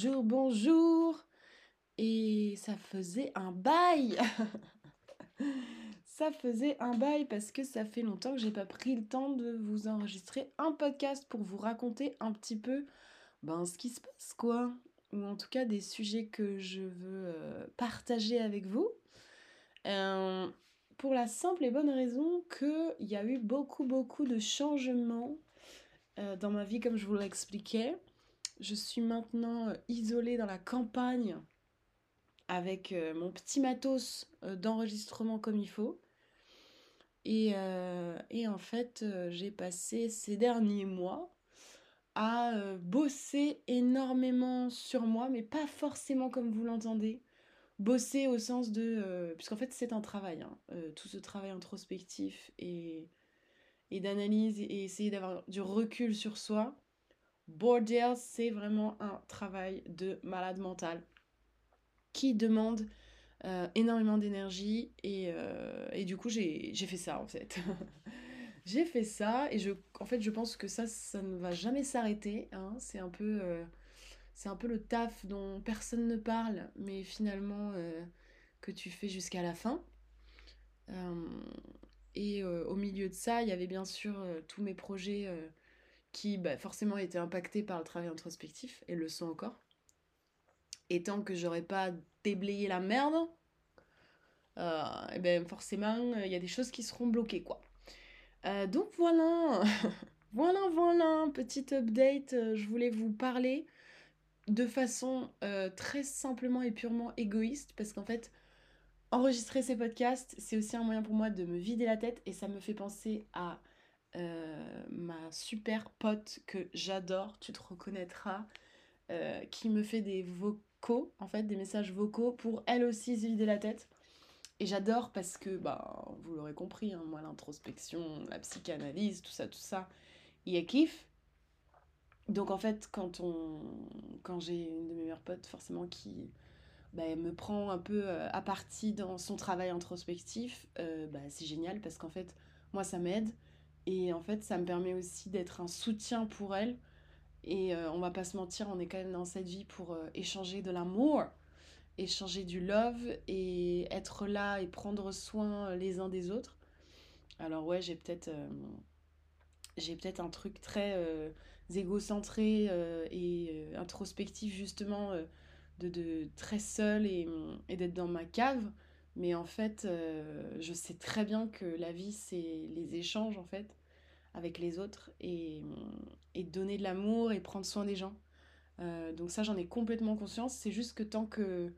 Bonjour, bonjour. Et ça faisait un bail. ça faisait un bail parce que ça fait longtemps que j'ai pas pris le temps de vous enregistrer un podcast pour vous raconter un petit peu ben, ce qui se passe quoi. Ou en tout cas des sujets que je veux euh, partager avec vous. Euh, pour la simple et bonne raison qu'il y a eu beaucoup beaucoup de changements euh, dans ma vie comme je vous l'expliquais. Je suis maintenant isolée dans la campagne avec euh, mon petit matos euh, d'enregistrement comme il faut. Et, euh, en fait, j'ai passé ces derniers mois à bosser énormément sur moi, mais pas forcément comme vous l'entendez. Bosser au sens de... puisqu'en fait, c'est un travail, hein, tout ce travail introspectif et d'analyse et essayer d'avoir du recul sur soi. Bordel, c'est vraiment un travail de malade mental qui demande euh, énormément d'énergie et, euh, du coup j'ai fait ça en fait. j'ai fait ça et je, en fait je pense que ça, ça ne va jamais s'arrêter. Hein. C'est un. Euh, c'est un peu le taf dont personne ne parle, mais finalement que tu fais jusqu'à la fin. et au milieu de ça, il y avait bien sûr tous mes projets qui bah, forcément étaient impactés par le travail introspectif et le sont encore. Et tant que j'aurais pas déblayé la merde, euh, eh ben forcément, il y a des choses qui seront bloquées, quoi. Euh, donc voilà, voilà, voilà, petite update. Euh, je voulais vous parler de façon très simplement et purement égoïste, parce qu'en fait, enregistrer ces podcasts, c'est aussi un moyen pour moi de me vider la tête, et ça me fait penser à ma super pote que j'adore, tu te reconnaîtras, qui me fait des vocaux en fait, des messages vocaux pour elle aussi se vider la tête. Et j'adore parce que, bah, vous l'aurez compris, hein, moi, l'introspection, la psychanalyse, tout ça, tout ça, il y a kiff. Donc, en fait, quand, on... quand j'ai une de mes meilleures potes, forcément, qui bah, me prend un peu euh, à partie dans son travail introspectif, euh, bah, c'est génial parce qu'en fait, moi, ça m'aide. Et en fait, ça me permet aussi d'être un soutien pour elle et euh, on va pas se mentir, on est quand même dans cette vie pour euh, échanger de l'amour, échanger du love et être là et prendre soin les uns des autres. Alors ouais, j'ai peut-être euh, peut-être un truc très égocentré et introspectif justement de, de, très seul et d'être dans ma cave. Mais en fait, je sais très bien que la vie, c'est les échanges en fait avec les autres et, donner de l'amour et prendre soin des gens. Euh, donc ça, j'en ai complètement conscience. C'est juste que tant que,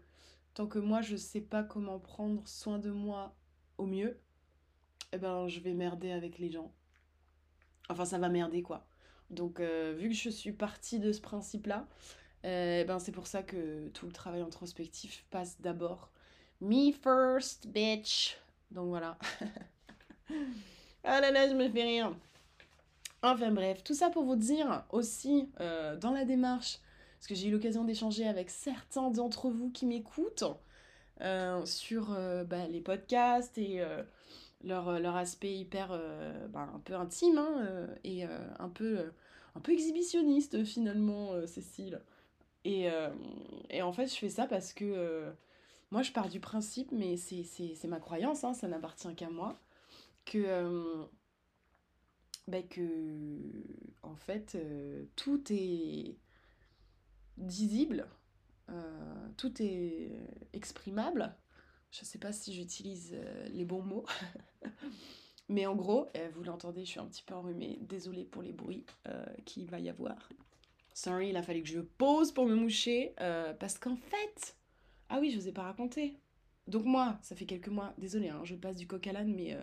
tant que moi, je sais pas comment prendre soin de moi au mieux, eh ben, je vais merder avec les gens. Enfin, ça va merder, quoi. Donc, euh, vu que je suis partie de ce principe-là, eh ben, c'est pour ça que tout le travail introspectif passe d'abord. Me first, bitch. Donc voilà. ah là là, je me fais rire. Enfin bref, tout ça pour vous dire aussi euh, dans la démarche, parce que j'ai eu l'occasion d'échanger avec certains d'entre vous qui m'écoutent euh, sur euh, bah, les podcasts et leur, aspect hyper bah, un peu intime hein, et un, peu, un peu exhibitionniste finalement, Cécile. Et, et, en fait, je fais ça parce que moi, je pars du principe, mais c'est ma croyance, hein, ça n'appartient qu'à moi, que bah, que en fait euh, tout est disible, euh, tout est exprimable. Je sais pas si j'utilise euh, les bons mots. Mais en gros, vous l'entendez, je suis un petit peu enrhumée. Désolée pour les bruits qu'il va y avoir. Sorry, il a fallu que je pose pour me moucher. parce qu'en fait... Ah oui, je vous ai pas raconté. Donc moi, ça fait quelques mois, désolée, hein, je passe du coq à l'âne, mais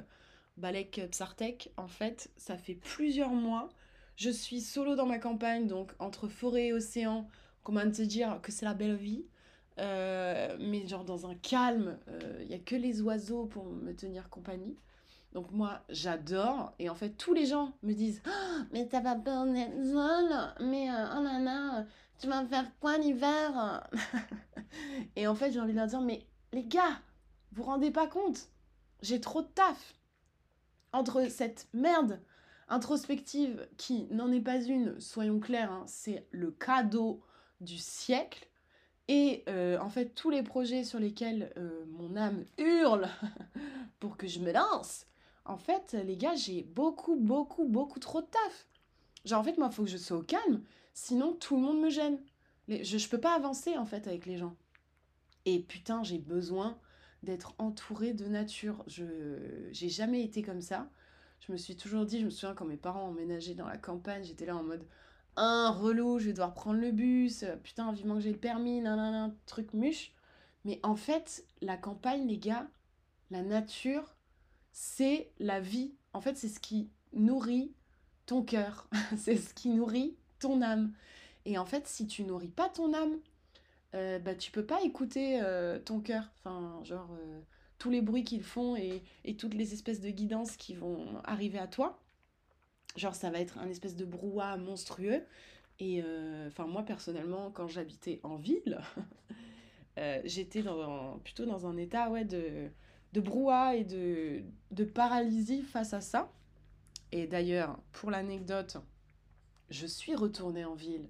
Balek Psartek, en fait, ça fait plusieurs mois. Je suis solo dans ma campagne, donc entre forêt et océan, comment te dire que c'est la belle vie. Euh, mais genre dans un calme, il euh, n'y a que les oiseaux pour me tenir compagnie. Donc moi, j'adore. Et en fait, tous les gens me disent oh, Mais t'as pas peur d'être seule Mais euh, oh là tu vas faire quoi l'hiver? Et en fait, j'ai envie de leur dire Mais les gars, vous vous rendez pas compte J'ai trop de taf entre cette merde introspective qui n'en est pas une, soyons clairs, hein, c'est le cadeau du siècle. Et euh, en fait, tous les projets sur lesquels euh, mon âme hurle pour que je me lance, en fait, les gars, j'ai beaucoup, beaucoup, beaucoup trop de taf. Genre, en fait, moi, faut que je sois au calme, sinon tout le monde me gêne. je, je peux pas avancer, en fait, avec les gens. Et putain, j'ai besoin d'être entourée de nature. Je j'ai jamais été comme ça. Je me suis toujours dit, je me souviens quand mes parents emménageaient dans la campagne, j'étais là en mode un relou, je vais devoir prendre le bus, putain, vivement que j'ai le permis, nanana, truc muche. Mais en fait, la campagne, les gars, la nature, c'est la vie. En fait, c'est ce qui nourrit ton cœur, c'est ce qui nourrit ton âme. Et en fait, si tu nourris pas ton âme, euh, bah tu peux pas écouter euh, ton cœur. Enfin, genre euh, tous les bruits qu'ils font et, et, toutes les espèces de guidances qui vont arriver à toi. Genre, ça va être un espèce de brouhaha monstrueux. Et euh, enfin, moi, personnellement, quand j'habitais en ville, j'étais dans, plutôt dans un état ouais, de, de brouhaha et de, de paralysie face à ça. Et d'ailleurs, pour l'anecdote, je suis retournée en ville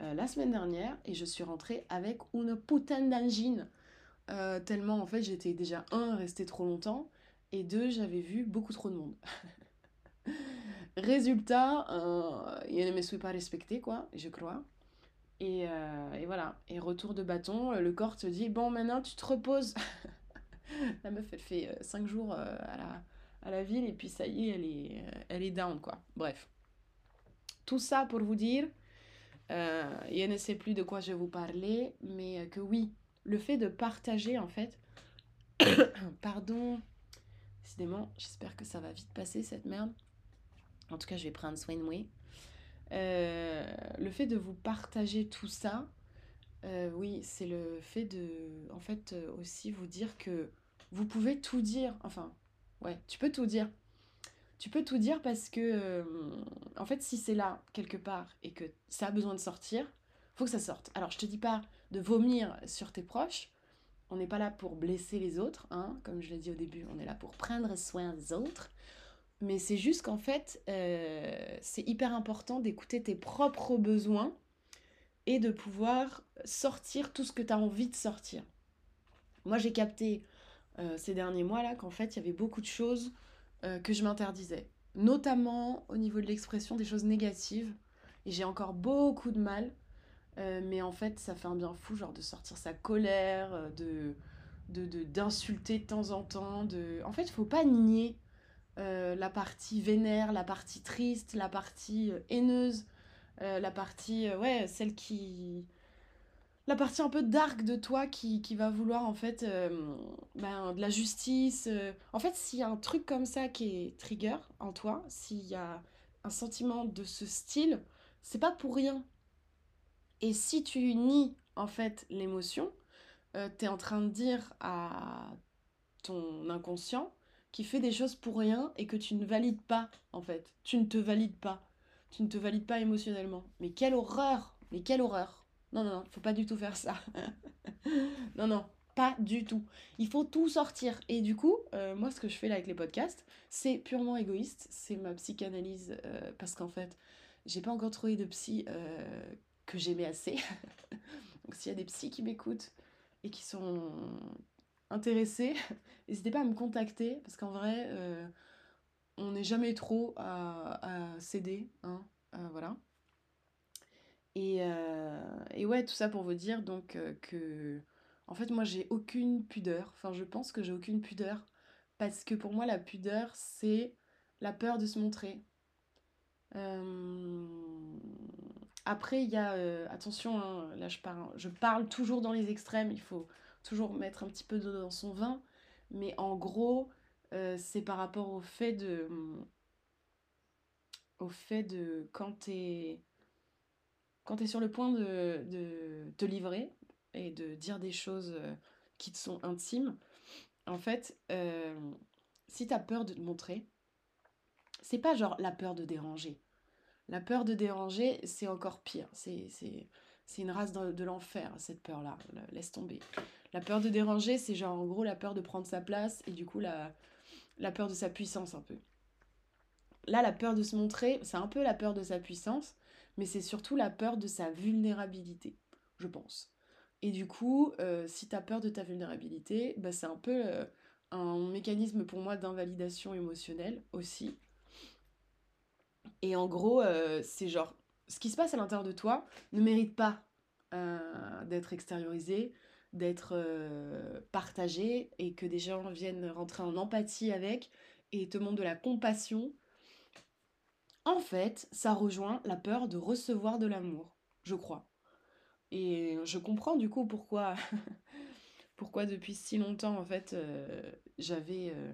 euh, la semaine dernière et je suis rentrée avec une putain d'angine. tellement, en fait, j'étais déjà, un, restée trop longtemps, et deux, j'avais vu beaucoup trop de monde. Résultat, euh, il ne me suis pas respecté, quoi, je crois. Et, euh, et, voilà. Et retour de bâton, le corps te dit Bon, maintenant tu te reposes. la meuf, elle fait 5 euh, jours à, la, à la ville et puis ça y est, elle est, elle est down, quoi. Bref. Tout ça pour vous dire, je ne sais plus de quoi je vous parler, mais que oui, le fait de partager, en fait. Pardon. Décidément, j'espère que ça va vite passer cette merde. En tout cas, je vais prendre soin de. Euh, le fait de vous partager tout ça, euh, oui, c'est le fait de, en fait, euh, aussi vous dire que vous pouvez tout dire. Enfin, ouais, tu peux tout dire. Tu peux tout dire parce que, en fait, si c'est là, quelque part, et que ça a besoin de sortir, faut que ça sorte. Alors, je te dis pas de vomir sur tes proches. On n'est pas là pour blesser les autres, hein. Comme je l'ai dit au début, on est là pour prendre soin des autres. Mais c'est juste qu'en fait, euh, c'est hyper important d'écouter tes propres besoins et de pouvoir sortir tout ce que tu as envie de sortir. Moi, j'ai capté euh, ces derniers mois-là qu'en fait, il y avait beaucoup de choses euh, que je m'interdisais, notamment au niveau de l'expression des choses négatives. Et j'ai encore beaucoup de mal, mais en fait, ça fait un bien fou, genre de sortir sa colère, de d'insulter de, de, temps en temps. De... En fait, il faut pas nier euh, la partie vénère, la partie triste, la partie euh, haineuse, euh, la partie, ouais, celle qui... La partie un peu dark de toi qui, qui va vouloir en fait ben, de la justice. En fait, s'il y a un truc comme ça qui est trigger en toi, s'il y a un sentiment de ce style, c'est pas pour rien. Et si tu nies en fait l'émotion, tu es en train de dire à ton inconscient qui fait des choses pour rien et que tu ne valides pas, en fait. Tu ne te valides pas. Tu ne te valides pas émotionnellement. Mais quelle horreur Mais quelle horreur Non, non, non, faut pas du tout faire ça. non, non, pas du tout. Il faut tout sortir. Et du coup, euh, moi, ce que je fais là avec les podcasts, c'est purement égoïste. C'est ma psychanalyse euh, parce qu'en fait, j'ai pas encore trouvé de psy euh, que j'aimais assez. Donc, s'il y a des psys qui m'écoutent et qui sont intéressés, n'hésitez pas à me contacter parce qu'en vrai, on n'est jamais trop à, céder. Hein, euh, voilà. Et, euh, et, ouais, tout ça pour vous dire donc que, en fait, moi j'ai aucune pudeur. Enfin, je pense que j'ai aucune pudeur parce que pour moi, la pudeur, c'est la peur de se montrer. Après, il y a. attention, hein, là je parle, je parle toujours dans les extrêmes, il faut toujours mettre un petit peu d'eau dans son vin, mais en gros, euh, c'est par rapport au fait de. Au fait de. Quand t'es. Quand t'es sur le point de, te livrer et de dire des choses euh, qui te sont intimes, en fait, euh, si t'as peur de te montrer, c'est pas genre la peur de déranger. La peur de déranger, c'est encore pire. C'est une race de, de l'enfer, cette peur-là. Laisse tomber. La peur de déranger, c'est genre en gros la peur de prendre sa place et du coup la, la peur de sa puissance un peu. Là, la peur de se montrer, c'est un peu la peur de sa puissance, mais c'est surtout la peur de sa vulnérabilité. je pense. Et du coup, euh, si tu as peur de ta vulnérabilité, bah, c'est un peu euh, un mécanisme pour moi d'invalidation émotionnelle aussi. Et en gros, euh, c'est genre, ce qui se passe à l'intérieur de toi ne mérite pas d'être extériorisé, d'être partagé, et que des gens viennent rentrer en empathie avec et te montrent de la compassion. En fait, ça rejoint la peur de recevoir de l'amour, je crois. Et je comprends du coup pourquoi, pourquoi depuis si longtemps, en fait, euh, j'avais, euh,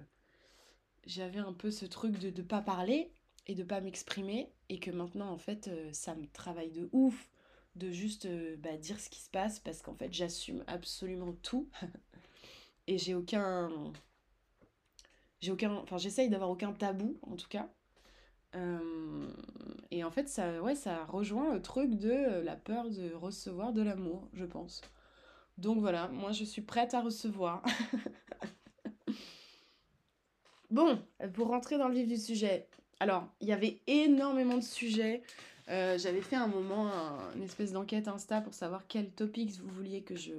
j'avais un peu ce truc de ne pas parler et de pas m'exprimer. Et que maintenant, en fait, euh, ça me travaille de ouf de juste bah, dire ce qui se passe parce qu'en fait, j'assume absolument tout. et j'ai aucun. J'ai aucun. Enfin, j'essaye d'avoir aucun tabou, en tout cas. Euh, et en fait, ça, ouais, ça rejoint le truc de euh, la peur de recevoir de l'amour, je pense. Donc voilà, moi je suis prête à recevoir. bon, pour rentrer dans le vif du sujet. Alors, il y avait énormément de sujets. Euh, j'avais fait un moment une espèce d'enquête Insta pour savoir quels topics vous vouliez que je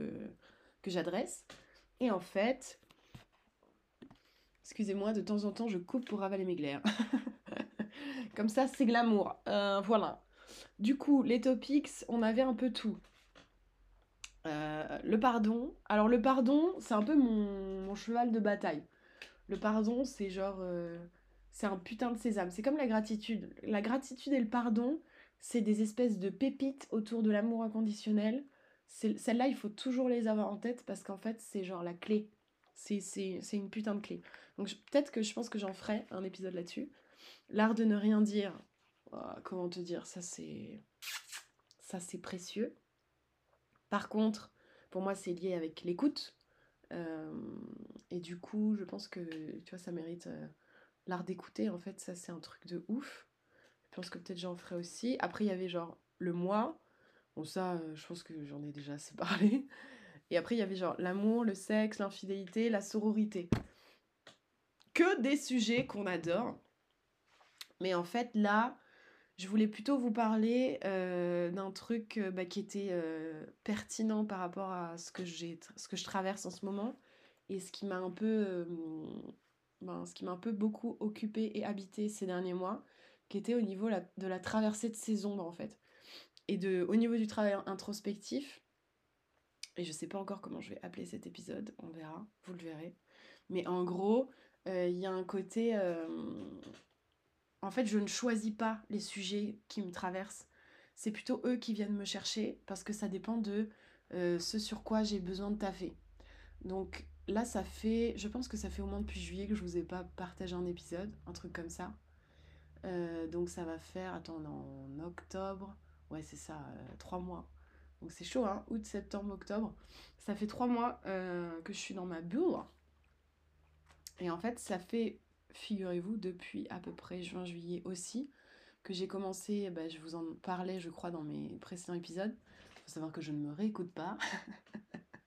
que j'adresse. Et en fait, excusez-moi, de temps en temps, je coupe pour avaler mes glaires. Comme ça, c'est glamour. Euh, voilà. Du coup, les topics, on avait un peu tout. Euh, le pardon. Alors, le pardon, c'est un peu mon, cheval de bataille. Le pardon, c'est genre. Euh, c'est un putain de sésame. C'est comme la gratitude. La gratitude et le pardon, c'est des espèces de pépites autour de l'amour inconditionnel. Celles-là, il faut toujours les avoir en tête parce qu'en fait, c'est genre la clé. C'est une putain de clé. Donc, peut-être que je pense que j'en ferai un épisode là-dessus. L'art de ne rien dire, oh, comment te dire, ça c'est ça c'est précieux. Par contre, pour moi c'est lié avec l'écoute. Euh, et du coup, je pense que tu vois, ça mérite euh, l'art d'écouter. En fait, ça c'est un truc de ouf. Je pense que peut-être j'en ferai aussi. Après, il y avait genre le moi. Bon, ça, euh, je pense que j'en ai déjà assez parlé. Et après, il y avait genre l'amour, le sexe, l'infidélité, la sororité. Que des sujets qu'on adore. Mais en fait, là, je voulais plutôt vous parler euh, d'un truc euh, bah, qui était euh, pertinent par rapport à ce que, ce que je traverse en ce moment et ce qui m'a un peu, ben, ce qui m'a un peu beaucoup occupé et habité ces derniers mois, qui était au niveau de la traversée de ces ombres en fait. Et de, au niveau du travail introspectif, et je sais pas encore comment je vais appeler cet épisode, on verra, vous le verrez. Mais en gros, il y a un côté en fait, je ne choisis pas les sujets qui me traversent. C'est plutôt eux qui viennent me chercher parce que ça dépend de euh, ce sur quoi j'ai besoin de taffer. Donc là, ça fait, je pense que ça fait au moins depuis juillet que je vous ai pas partagé un épisode, un truc comme ça. Euh, donc ça va faire, attends, en octobre, ouais c'est ça, euh, trois mois. Donc c'est chaud, hein, août, septembre, octobre. Ça fait trois mois que je suis dans ma bulle. Et en fait, ça fait figurez-vous, depuis à peu près juin-juillet aussi, que j'ai commencé, bah, je vous en parlais je crois dans mes précédents épisodes, il faut savoir que je ne me réécoute pas.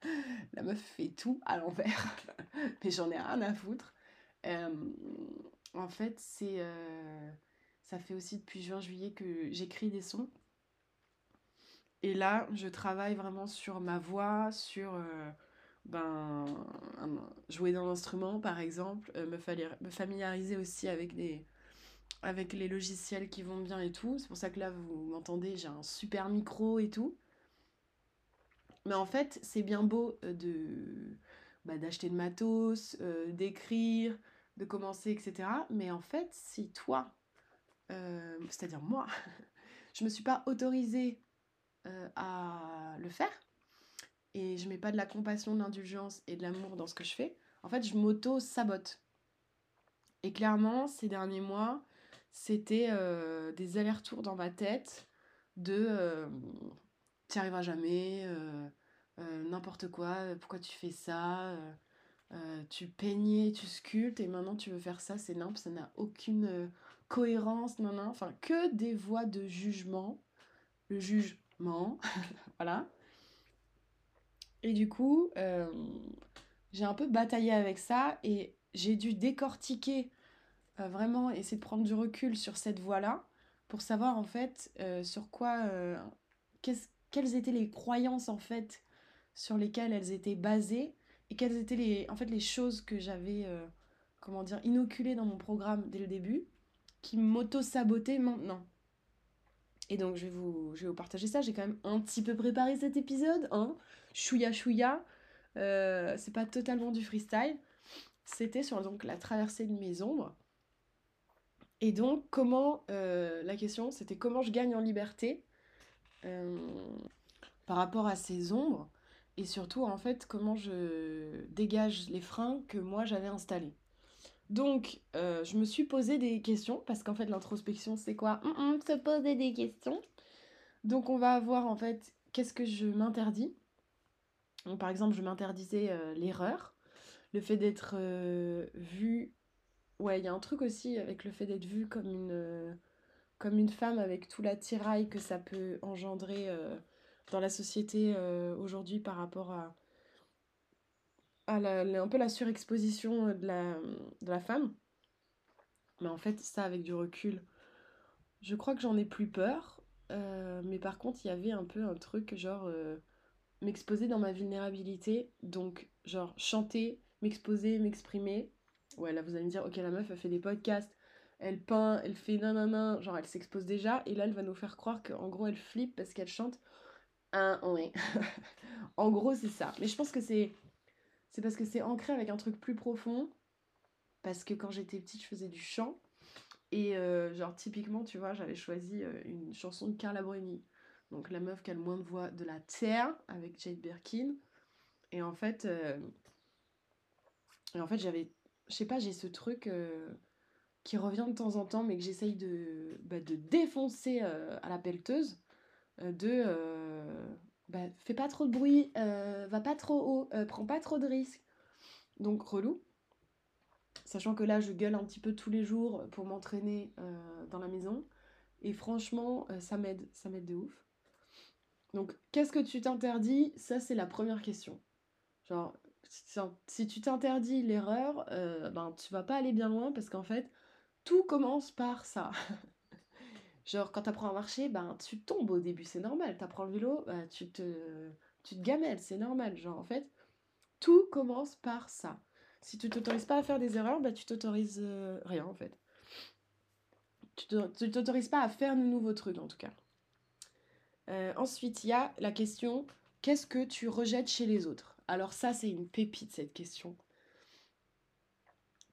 La meuf fait tout à l'envers, mais j'en ai rien à foutre. Euh, en fait, c'est, euh, ça fait aussi depuis juin-juillet que j'écris des sons. Et là, je travaille vraiment sur ma voix, sur... Euh, ben, jouer d'un instrument par exemple, euh, me, me familiariser aussi avec, avec les logiciels qui vont bien et tout. C'est pour ça que là, vous m'entendez, j'ai un super micro et tout. Mais en fait, c'est bien beau euh, de bah, d'acheter le matos, euh, d'écrire, de commencer, etc. Mais en fait, si toi, c'est-à-dire moi, je me suis pas autorisée à le faire, et je mets pas de la compassion, de l'indulgence et de l'amour dans ce que je fais, en fait, je m'auto-sabote. Et clairement, ces derniers mois, c'était euh, des allers-retours dans ma tête de euh, tu n'y arriveras jamais, euh, n'importe quoi, pourquoi tu fais ça, tu peignais, tu sculptes et maintenant tu veux faire ça, c'est nimp, ça n'a aucune cohérence, non, non, enfin que des voix de jugement, le jugement, voilà. Et du coup, euh, j'ai un peu bataillé avec ça et j'ai dû décortiquer, euh, vraiment essayer de prendre du recul sur cette voie-là pour savoir en fait euh, sur quoi, qu'est-ce, quelles étaient les croyances en fait sur lesquelles elles étaient basées et quelles étaient les, en fait, les choses que j'avais, comment dire, inoculées dans mon programme dès le début qui m'auto-sabotaient maintenant. Et donc, je vais, vous, je vais partager ça. J'ai quand même un petit peu préparé cet épisode. Hein chouïa chouïa. Euh, c'est pas totalement du freestyle. C'était sur donc, la traversée de mes ombres. Et donc, comment. Euh, la question, c'était comment je gagne en liberté euh, par rapport à ces ombres. Et surtout, en fait, comment je dégage les freins que moi j'avais installés. Donc, euh, je me suis posé des questions, parce qu'en fait, l'introspection, c'est quoi? Se poser des questions. Donc, on va voir, en fait, qu'est-ce que je m'interdis. Par exemple, je m'interdisais euh, l'erreur, le fait d'être euh, vu... Ouais, il y a un truc aussi avec le fait d'être vu comme une, comme une femme, avec tout l'attirail que ça peut engendrer dans la société aujourd'hui par rapport à à la, un peu la surexposition de la, de la femme. Mais en fait, ça, avec du recul, je crois que j'en ai plus peur. Euh, mais par contre, il y avait un peu un truc genre euh, m'exposer dans ma vulnérabilité. Donc, genre chanter, m'exposer, m'exprimer. Ouais, là, vous allez me dire, ok, la meuf, elle fait des podcasts, elle peint, elle fait nanana, genre elle s'expose déjà. Et là, elle va nous faire croire qu'en gros, elle flippe parce qu'elle chante. un oui. en gros, c'est ça. Mais je pense que c'est c'est parce que c'est ancré avec un truc plus profond. Parce que quand j'étais petite, je faisais du chant. Et euh, genre, typiquement, tu vois, j'avais choisi euh, une chanson de Carla Bruni. Donc, la meuf qui a le moins de voix de la terre, avec Jade Birkin. Et en fait, euh, en fait j'avais, je sais pas, j'ai ce truc qui revient de temps en temps, mais que j'essaye de, bah, de défoncer à la pelleteuse. de bah, fais pas trop de bruit, euh, va pas trop haut, euh, prends pas trop de risques. Donc relou. Sachant que là, je gueule un petit peu tous les jours pour m'entraîner euh, dans la maison. Et franchement, ça m'aide, ça m'aide de ouf. Donc, qu'est-ce que tu t'interdis? Ça, c'est la première question. Genre, si tu t'interdis l'erreur, ben, tu vas pas aller bien loin parce qu'en fait, tout commence par ça. Genre, quand t'apprends à marcher, ben, tu tombes au début, c'est normal. T'apprends le vélo, ben, tu, te, tu te gamelles, c'est normal. Genre, en fait, tout commence par ça. Si tu t'autorises pas à faire des erreurs, ben, tu t'autorises euh, rien, en fait. Tu t'autorises pas à faire de nouveaux trucs, en tout cas. Euh, ensuite, il y a la question qu'est-ce que tu rejettes chez les autres? Alors, ça, c'est une pépite, cette question.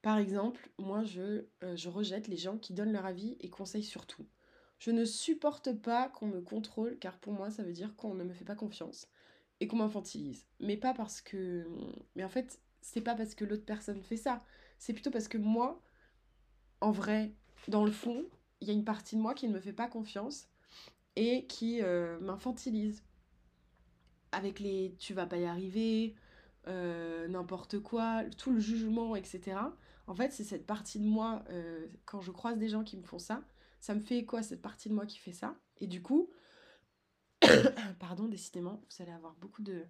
Par exemple, moi, je, euh, je rejette les gens qui donnent leur avis et conseillent sur tout. Je ne supporte pas qu'on me contrôle, car pour moi, ça veut dire qu'on ne me fait pas confiance et qu'on m'infantilise. Mais pas parce que. Mais en fait, c'est pas parce que l'autre personne fait ça. C'est plutôt parce que moi, en vrai, dans le fond, il y a une partie de moi qui ne me fait pas confiance et qui euh, m'infantilise. Avec les tu vas pas y arriver, euh, n'importe quoi, tout le jugement, etc. En fait, c'est cette partie de moi, euh, quand je croise des gens qui me font ça, ça me fait quoi cette partie de moi qui fait ça? Et du coup, pardon, décidément, vous allez avoir beaucoup de,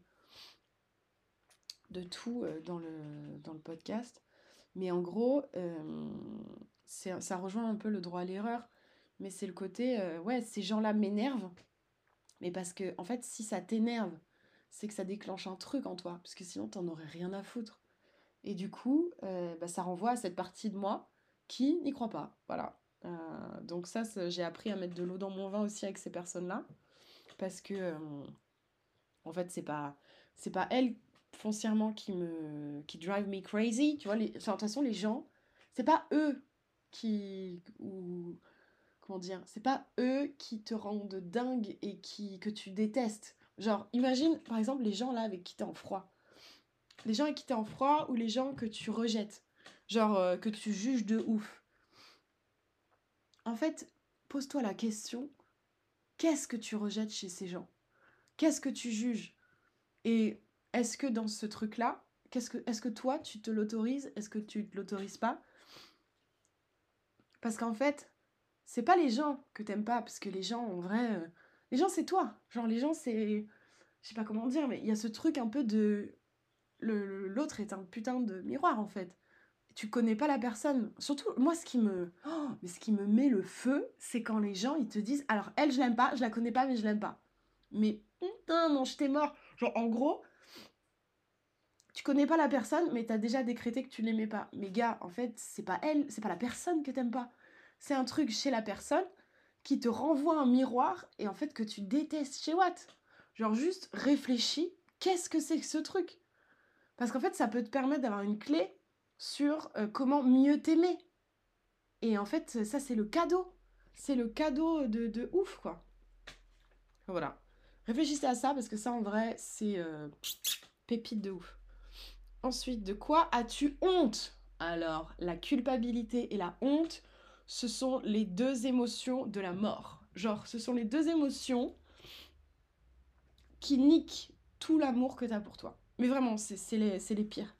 de tout euh, dans, le, dans le podcast. Mais en gros, euh, ça rejoint un peu le droit à l'erreur. Mais c'est le côté, euh, ouais, ces gens-là m'énervent. Mais parce que, en fait, si ça t'énerve, c'est que ça déclenche un truc en toi. Parce que sinon, t'en aurais rien à foutre. Et du coup, bah, ça renvoie à cette partie de moi qui n'y croit pas. Voilà. Euh, donc ça, j'ai appris à mettre de l'eau dans mon vin aussi avec ces personnes-là. Parce que, euh, en fait, c'est pas, pas elles foncièrement qui me qui drive me crazy. Tu vois, les, de toute façon, les gens, c'est pas eux qui... Ou, comment dire C'est pas eux qui te rendent dingue et qui, que tu détestes. Genre, imagine, par exemple, les gens là avec qui t'es en froid. Les gens avec qui t'es en froid ou les gens que tu rejettes. Genre, euh, que tu juges de ouf en fait, pose-toi la question, qu'est-ce que tu rejettes chez ces gens? Qu'est-ce que tu juges? Et est-ce que dans ce truc-là, est-ce que toi, tu te l'autorises? Est-ce que tu te l'autorises pas? Parce qu'en fait, c'est pas les gens que t'aimes pas, parce que les gens, en vrai, euh, les gens, c'est toi. Genre, les gens, c'est... Je sais pas comment dire, mais il y a ce truc un peu de... l'autre est un putain de miroir, en fait tu connais pas la personne. Surtout, moi, ce qui me, oh, ce qui me met le feu, c'est quand les gens ils te disent, alors elle, je l'aime pas, je la connais pas, mais je l'aime pas. Mais putain, non, je t'ai mort. Genre, en gros, tu connais pas la personne, mais t'as déjà décrété que tu l'aimais pas. Mais gars, en fait, c'est pas elle, c'est pas la personne que t'aimes pas. C'est un truc chez la personne qui te renvoie un miroir et en fait que tu détestes chez Watt. Genre juste réfléchis, qu'est-ce que c'est que ce truc? Parce qu'en fait, ça peut te permettre d'avoir une clé sur euh, comment mieux t'aimer. Et en fait, ça, c'est le cadeau. C'est le cadeau de, de, ouf, quoi. Voilà. Réfléchissez à ça, parce que ça, en vrai, c'est euh, pépite de ouf. Ensuite, de quoi as-tu honte? Alors, la culpabilité et la honte, ce sont les deux émotions de la mort. Genre, ce sont les deux émotions qui niquent tout l'amour que tu as pour toi. Mais vraiment, c'est les pires.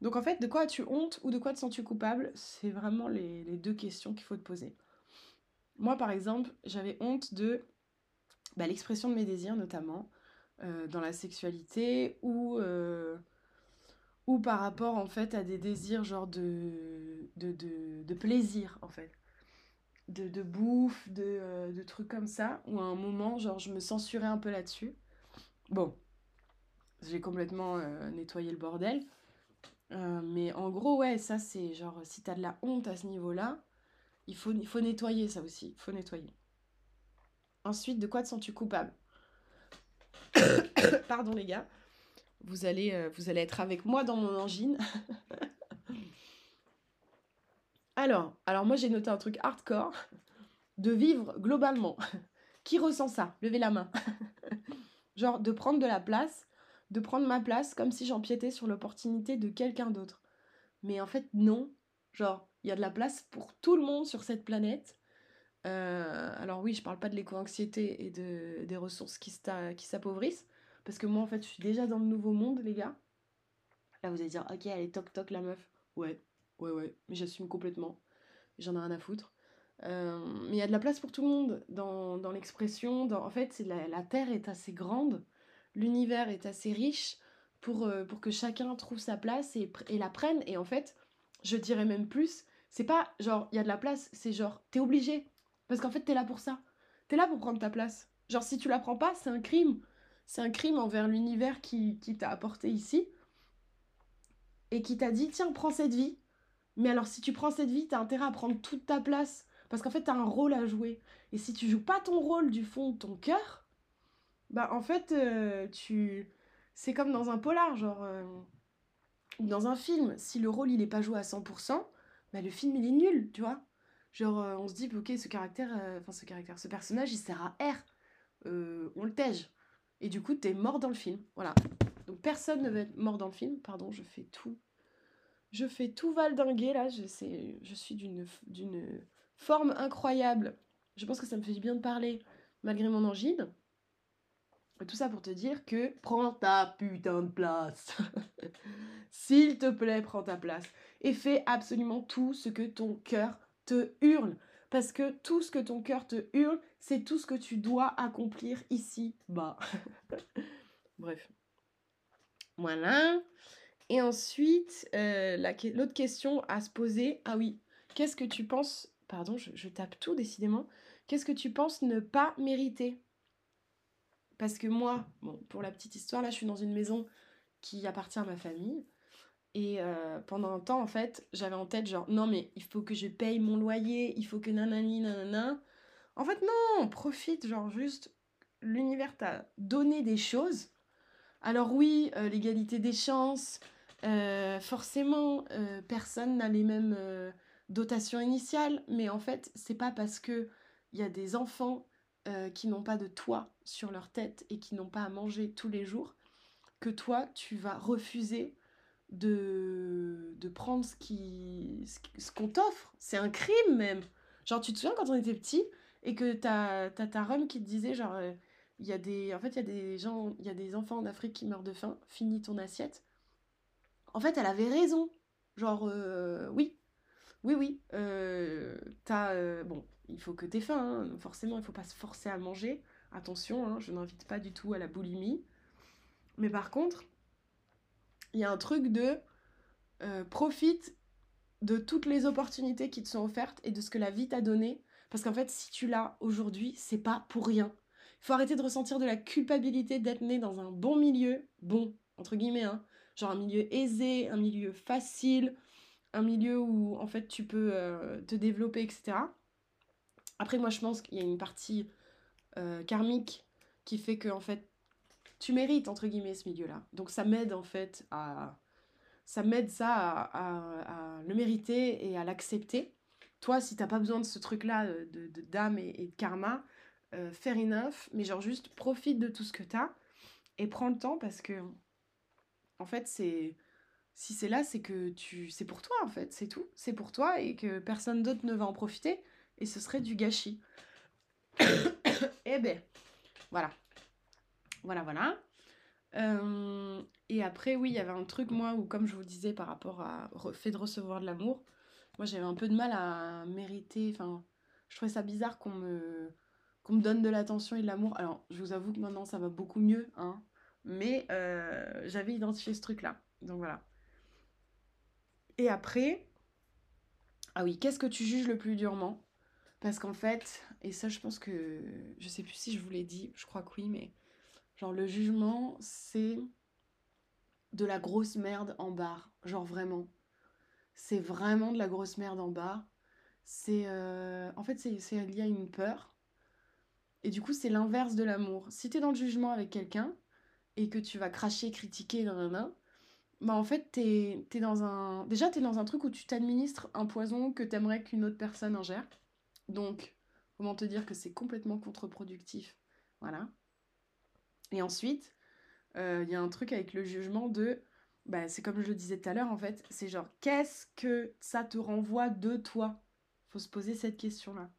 Donc en fait, de quoi as-tu honte ou de quoi te sens-tu coupable C'est vraiment les, deux questions qu'il faut te poser. Moi, par exemple, j'avais honte de bah, l'expression de mes désirs, notamment euh, dans la sexualité ou, euh, ou par rapport en fait à des désirs genre de, plaisir en fait. De, de bouffe, de, euh, trucs comme ça, où à un moment, genre, je me censurais un peu là-dessus. Bon, j'ai complètement nettoyé le bordel. Euh, mais en gros, ouais, ça c'est genre, si t'as de la honte à ce niveau-là, il faut, nettoyer ça aussi, il faut nettoyer. Ensuite, de quoi te sens-tu coupable? Pardon les gars, vous allez, euh, vous allez être avec moi dans mon angine. alors, alors moi j'ai noté un truc hardcore, de vivre globalement. Qui ressent ça? Levez la main. genre de prendre de la place de prendre ma place comme si j'empiétais sur l'opportunité de quelqu'un d'autre. Mais en fait, non. Genre, il y a de la place pour tout le monde sur cette planète. Euh, alors oui, je parle pas de l'éco-anxiété et de, des ressources qui s'appauvrissent. Parce que moi, en fait, je suis déjà dans le nouveau monde, les gars. Là, vous allez dire, ok, elle est toc-toc, la meuf. Ouais, ouais, ouais. Mais j'assume complètement. J'en ai rien à foutre. Euh, mais il y a de la place pour tout le monde dans, dans l'expression. En fait, la, la Terre est assez grande l'univers est assez riche pour, euh, pour que chacun trouve sa place et, la prenne. Et en fait, je dirais même plus, c'est pas genre, il y a de la place, c'est genre, t'es obligé. Parce qu'en fait, t'es là pour ça. T'es là pour prendre ta place. Genre, si tu la prends pas, c'est un crime. C'est un crime envers l'univers qui, qui t'a apporté ici. Et qui t'a dit, tiens, prends cette vie. Mais alors, si tu prends cette vie, t'as intérêt à prendre toute ta place. Parce qu'en fait, t'as un rôle à jouer. Et si tu joues pas ton rôle du fond de ton cœur, bah, en fait, euh, tu... c'est comme dans un polar, genre. Euh, dans un film, si le rôle il est pas joué à 100%, bah, le film il est nul, tu vois. Genre, euh, on se dit, ok, ce caractère, enfin, ce caractère, ce personnage il sert à R. on le tège. Et du coup, t'es mort dans le film. Voilà. Donc, personne ne veut être mort dans le film. Pardon, je fais tout. Je fais tout valdinguer là. Je, je suis d'une forme incroyable. Je pense que ça me fait du bien de parler malgré mon angine. Tout ça pour te dire que prends ta putain de place. S'il te plaît, prends ta place. Et fais absolument tout ce que ton cœur te hurle. Parce que tout ce que ton cœur te hurle, c'est tout ce que tu dois accomplir ici bas. Bref. Voilà. Et ensuite, euh, l'autre question à se poser, ah oui, qu'est-ce que tu penses, pardon, je tape tout décidément, qu'est-ce que tu penses ne pas mériter? Parce que moi, bon, pour la petite histoire, là, je suis dans une maison qui appartient à ma famille. Et euh, pendant un temps, en fait, j'avais en tête, genre, non, mais il faut que je paye mon loyer, il faut que nanani, nanana. En fait, non, profite, genre, juste, l'univers t'a donné des choses. Alors, oui, euh, l'égalité des chances, euh, forcément, personne n'a les mêmes dotations initiales, mais en fait, c'est pas parce que il y a des enfants euh, qui n'ont pas de toit sur leur tête et qui n'ont pas à manger tous les jours, que toi, tu vas refuser de, de prendre ce qui ce qu'on t'offre. C'est un crime même. Genre, tu te souviens quand on était petit et que t'as as ta rhum qui te disait, genre, euh, il y a des, en fait, il y a des gens, il y a des enfants en Afrique qui meurent de faim, finis ton assiette. En fait, elle avait raison. Genre, euh, oui, oui, oui, t'as, bon, il faut que tu aies faim, hein. forcément, il faut pas se forcer à manger. Attention, hein, je n'invite pas du tout à la boulimie. Mais par contre, il y a un truc de euh, profite de toutes les opportunités qui te sont offertes et de ce que la vie t'a donné. Parce qu'en fait, si tu l'as aujourd'hui, c'est pas pour rien. Il Faut arrêter de ressentir de la culpabilité d'être né dans un bon milieu, bon, entre guillemets, hein, genre un milieu aisé, un milieu facile, un milieu où en fait tu peux euh, te développer, etc. Après, moi je pense qu'il y a une partie euh, karmique qui fait que en fait tu mérites entre guillemets ce milieu-là. Donc ça m'aide en fait à ça m'aide ça à, le mériter et à l'accepter. Toi, si t'as pas besoin de ce truc-là euh, de, d'âme et, de karma, euh, fair enough, mais genre juste profite de tout ce que t'as et prends le temps parce que en fait c'est si c'est là c'est que tu c'est pour toi en fait c'est tout c'est pour toi et que personne d'autre ne va en profiter et ce serait du gâchis eh ben voilà voilà voilà euh, et après oui il y avait un truc moi où comme je vous disais par rapport à fait de recevoir de l'amour moi j'avais un peu de mal à mériter enfin je trouvais ça bizarre qu'on me qu'on me donne de l'attention et de l'amour. Alors, je vous avoue que maintenant, ça va beaucoup mieux, hein. Mais euh, j'avais identifié ce truc-là. Donc voilà. Et après, ah oui, qu'est-ce que tu juges le plus durement? Parce qu'en fait, et ça, je pense que, je sais plus si je vous l'ai dit, je crois que oui, mais genre le jugement, c'est de la grosse merde en barre. Genre vraiment. C'est vraiment de la grosse merde en barre. C'est, euh, en fait, c'est lié à une peur et du coup, c'est l'inverse de l'amour. Si t'es dans le jugement avec quelqu'un et que tu vas cracher, critiquer, nan, bah en fait, t'es es dans un. Déjà, t'es dans un truc où tu t'administres un poison que t'aimerais qu'une autre personne ingère. Donc, comment te dire que c'est complètement contre-productif. Voilà. Et ensuite, il euh, y a un truc avec le jugement de. Bah, c'est comme je le disais tout à l'heure, en fait. C'est genre, qu'est-ce que ça te renvoie de toi? Faut se poser cette question-là.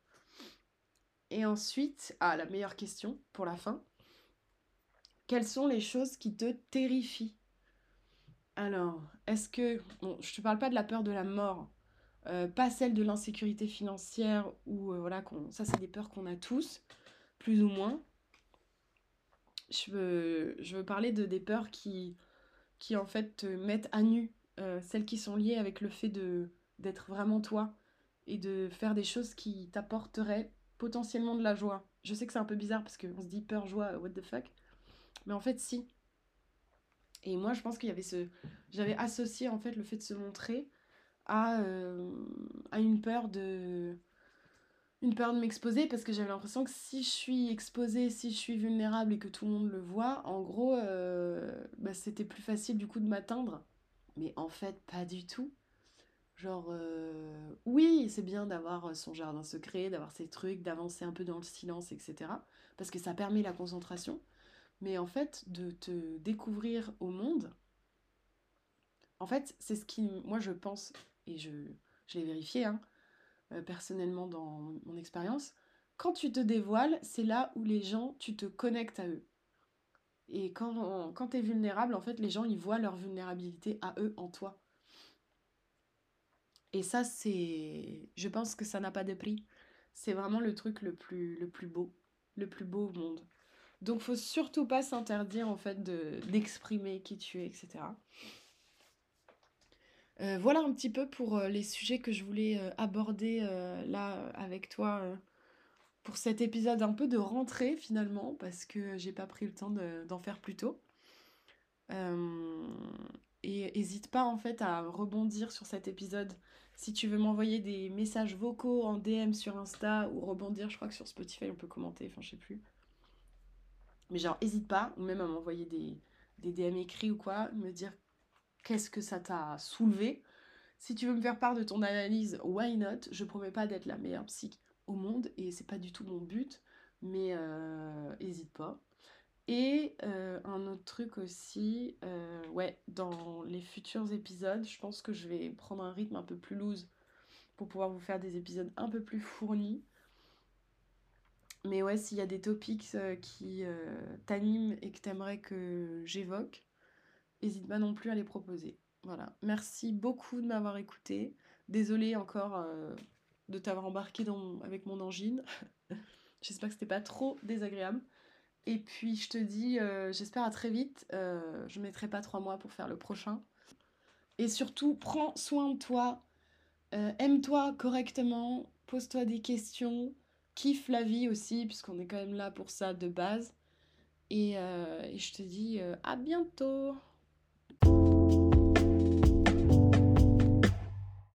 Et ensuite, ah, la meilleure question pour la fin. Quelles sont les choses qui te terrifient? Alors, est-ce que... Bon, je te parle pas de la peur de la mort, euh, pas celle de l'insécurité financière, ou euh, voilà, ça c'est des peurs qu'on a tous, plus ou moins. Je veux, je veux parler de des peurs qui, qui en fait te mettent à nu, euh, celles qui sont liées avec le fait de d'être vraiment toi et de faire des choses qui t'apporteraient potentiellement de la joie. Je sais que c'est un peu bizarre parce qu'on se dit peur, joie, what the fuck. Mais en fait, si. Et moi, je pense qu'il y avait ce. J'avais associé en fait le fait de se montrer à, euh, à une peur de. Une peur de m'exposer parce que j'avais l'impression que si je suis exposée, si je suis vulnérable et que tout le monde le voit, en gros, euh, bah, c'était plus facile du coup de m'atteindre. Mais en fait, pas du tout. Genre, euh, oui, c'est bien d'avoir son jardin secret, d'avoir ses trucs, d'avancer un peu dans le silence, etc. Parce que ça permet la concentration. Mais en fait, de te découvrir au monde, en fait, c'est ce qui, moi, je pense, et je, l'ai vérifié hein, euh, personnellement dans mon expérience, quand tu te dévoiles, c'est là où les gens, tu te connectes à eux. Et quand, quand tu es vulnérable, en fait, les gens, ils voient leur vulnérabilité à eux en toi. Et ça, c'est. Je pense que ça n'a pas de prix. C'est vraiment le truc le plus, le plus beau. Le plus beau au monde. Donc, faut surtout pas s'interdire, en fait, de, d'exprimer qui tu es, etc. Euh, voilà un petit peu pour euh, les sujets que je voulais euh, aborder là avec toi pour cet épisode un peu de rentrée finalement, parce que j'ai pas pris le temps d'en faire plus tôt. et n'hésite pas en fait à rebondir sur cet épisode si tu veux m'envoyer des messages vocaux en DM sur Insta ou rebondir, je crois que sur Spotify on peut commenter, enfin je sais plus. Mais genre, hésite pas, ou même à m'envoyer des DM écrits ou quoi, me dire qu'est-ce que ça t'a soulevé. Si tu veux me faire part de ton analyse, why not? Je promets pas d'être la meilleure psy au monde et c'est pas du tout mon but, mais euh, hésite pas. Et euh, un autre truc aussi, euh, ouais, dans les futurs épisodes, je pense que je vais prendre un rythme un peu plus loose pour pouvoir vous faire des épisodes un peu plus fournis. Mais ouais, s'il y a des topics euh, qui t'animent et que t'aimerais que j'évoque, n'hésite pas non plus à les proposer. Voilà. Merci beaucoup de m'avoir écouté. Désolée encore de t'avoir embarqué avec mon angine. J'espère que c'était pas trop désagréable. Et puis je te dis, euh, j'espère à très vite. Euh, je mettrai pas trois mois pour faire le prochain. Et surtout, prends soin de toi. Euh, aime-toi correctement. Pose-toi des questions. kiffe la vie aussi, puisqu'on est quand même là pour ça de base. Et, euh, je te dis euh, à bientôt